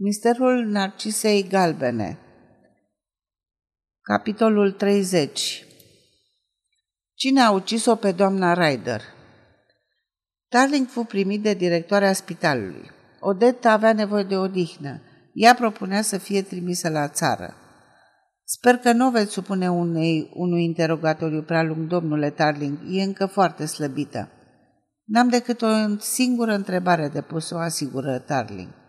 Misterul Narcisei Galbene Capitolul 30 Cine a ucis-o pe doamna Ryder? Darling fu primit de directoarea spitalului. Odette avea nevoie de odihnă. Ea propunea să fie trimisă la țară. Sper că nu veți supune unei, unui interogatoriu prea lung, domnule Tarling. E încă foarte slăbită. N-am decât o singură întrebare de pus, o asigură Tarling.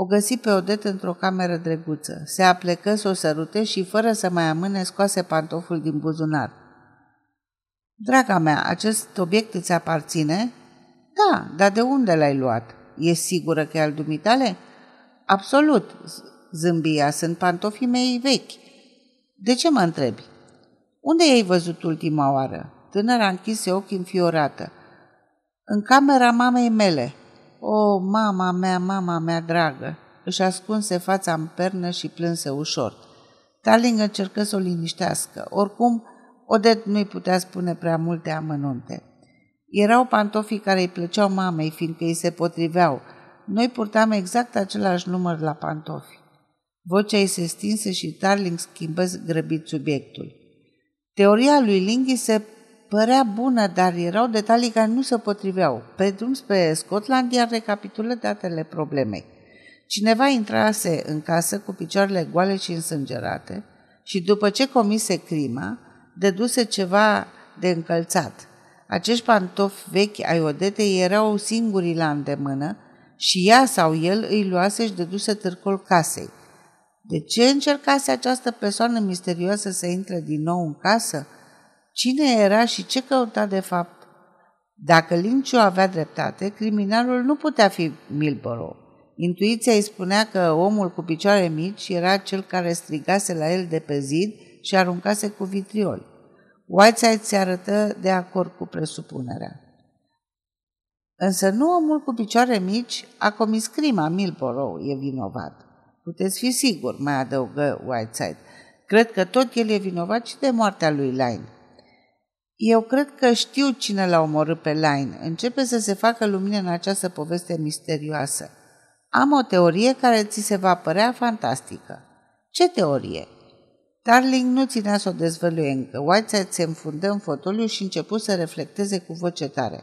O găsi pe Odet într-o cameră drăguță. Se aplecă să o sărute și, fără să mai amâne, scoase pantoful din buzunar. Draga mea, acest obiect îți aparține? Da, dar de unde l-ai luat? E sigură că e al dumitale? Absolut, zâmbia, sunt pantofii mei vechi. De ce mă întrebi? Unde ai văzut ultima oară? Tânăra închise ochii înfiorată. În camera mamei mele, o, mama mea, mama mea dragă! Își ascunse fața în pernă și plânse ușor. Tarling încercă să o liniștească. Oricum, Odet nu-i putea spune prea multe amănunte. Erau pantofii care îi plăceau mamei, fiindcă îi se potriveau. Noi purtam exact același număr la pantofi. Vocea ei se stinse și Tarling schimbă grăbit subiectul. Teoria lui Linghi se Părea bună, dar erau detalii care nu se potriveau. Pe drum spre Scotland, iar recapitulă datele problemei. Cineva intrase în casă cu picioarele goale și însângerate și după ce comise crima, deduse ceva de încălțat. Acești pantofi vechi ai odetei erau singurii la îndemână și ea sau el îi luase și deduse târcul casei. De ce încercase această persoană misterioasă să intre din nou în casă? Cine era și ce căuta de fapt? Dacă Linciu avea dreptate, criminalul nu putea fi Milborough. Intuiția îi spunea că omul cu picioare mici era cel care strigase la el de pe zid și aruncase cu vitriol. Whiteside se arătă de acord cu presupunerea. Însă nu omul cu picioare mici a comis crima, Milborough e vinovat. Puteți fi sigur, mai adăugă Whiteside. Cred că tot el e vinovat și de moartea lui Line. Eu cred că știu cine l-a omorât pe Line. Începe să se facă lumină în această poveste misterioasă. Am o teorie care ți se va părea fantastică. Ce teorie? Darling nu ținea să o dezvăluie încă. Whiteside se înfundă în fotoliu și începu să reflecteze cu voce tare.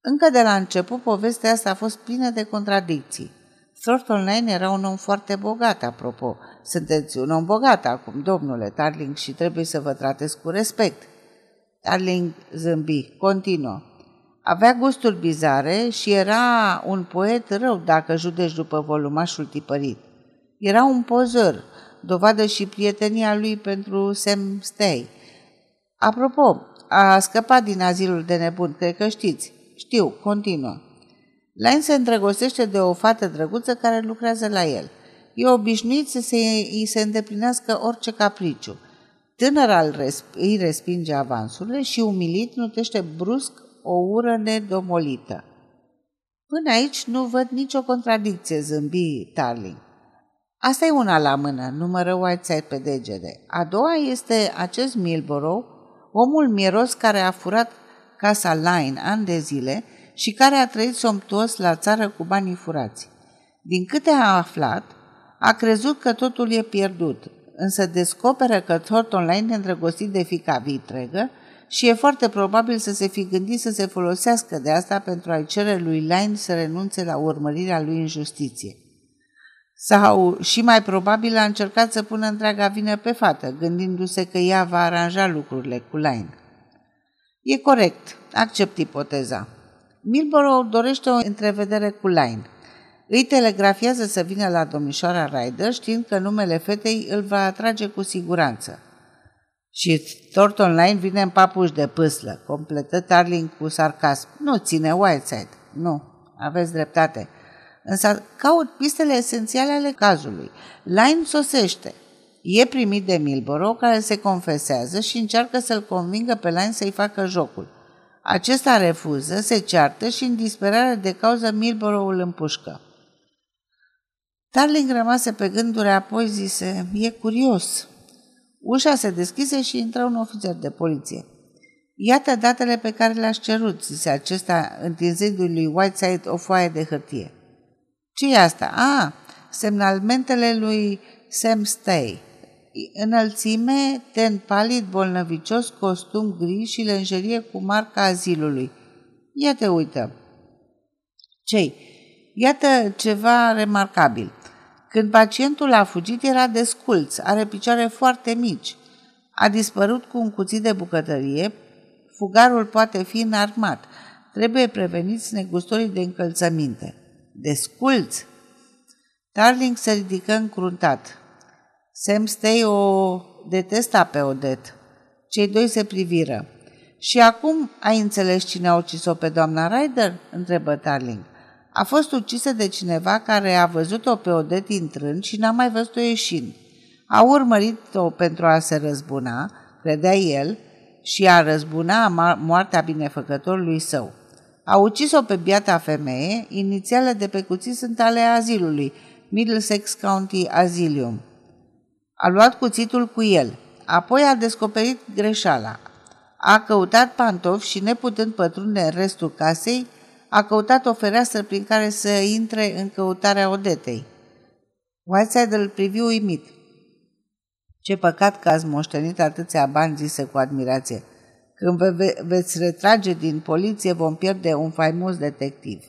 Încă de la început, povestea asta a fost plină de contradicții. Thornton Lane era un om foarte bogat, apropo. Sunteți un om bogat acum, domnule Darling, și trebuie să vă tratez cu respect. Darling zâmbi, continuă. Avea gusturi bizare și era un poet rău dacă judeci după volumașul tipărit. Era un pozor, dovadă și prietenia lui pentru Sam Stay. Apropo, a scăpat din azilul de nebun, cred că știți. Știu, continuă. Lane se îndrăgostește de o fată drăguță care lucrează la el. E obișnuit să se, îi se îndeplinească orice capriciu – Tânăra îi respinge avansurile și, umilit, nutește brusc o ură nedomolită. Până aici nu văd nicio contradicție, zâmbi Tarling. Asta e una la mână, numără Whiteside pe degete. A doua este acest Milborough, omul mieros care a furat casa Line ani de zile și care a trăit somptuos la țară cu banii furați. Din câte a aflat, a crezut că totul e pierdut, însă descoperă că Thornton Lane e îndrăgostit de fica vitregă și e foarte probabil să se fi gândit să se folosească de asta pentru a-i cere lui Lane să renunțe la urmărirea lui în justiție. Sau, și mai probabil, a încercat să pună întreaga vină pe fată, gândindu-se că ea va aranja lucrurile cu Lane. E corect, accept ipoteza. Milborough dorește o întrevedere cu Lane – îi telegrafiază să vină la domnișoara Ryder, știind că numele fetei îl va atrage cu siguranță. Și Thornton Line vine în papuși de pâslă, completă Tarling cu sarcasm. Nu ține Whiteside. Nu, aveți dreptate. Însă caut pistele esențiale ale cazului. Line sosește. E primit de Milborough, care se confesează și încearcă să-l convingă pe Line să-i facă jocul. Acesta refuză, se ceartă și în disperare de cauză Milborough îl împușcă. Darling rămase pe gânduri, apoi zise, e curios. Ușa se deschise și intră un ofițer de poliție. Iată datele pe care le-aș cerut, zise acesta, întinzându-i lui Whiteside o foaie de hârtie. ce e asta? A, semnalmentele lui Sam Stay. Înălțime, ten palid, bolnăvicios, costum gri și lenjerie cu marca azilului. Ia te uită. Cei? Iată ceva remarcabil. Când pacientul a fugit, era desculț, are picioare foarte mici. A dispărut cu un cuțit de bucătărie, fugarul poate fi înarmat. Trebuie preveniți negustorii de încălțăminte. Desculți! Darling se ridică încruntat. Sam Stay o detesta pe Odet. Cei doi se priviră. Și acum ai înțeles cine a ucis-o pe doamna Ryder?" întrebă Darling. A fost ucisă de cineva care a văzut-o pe Odet intrând și n-a mai văzut-o ieșind. A urmărit-o pentru a se răzbuna, credea el, și a răzbuna moartea binefăcătorului său. A ucis-o pe biata femeie, inițiale de pe cuțit sunt ale azilului, Middlesex County Asylum. A luat cuțitul cu el, apoi a descoperit greșeala. A căutat pantofi și, neputând pătrunde în restul casei, a căutat o fereastră prin care să intre în căutarea Odetei. Whiteside îl privi uimit. Ce păcat că ați moștenit atâția bani, zise cu admirație. Când vă ve- veți retrage din poliție, vom pierde un faimos detectiv.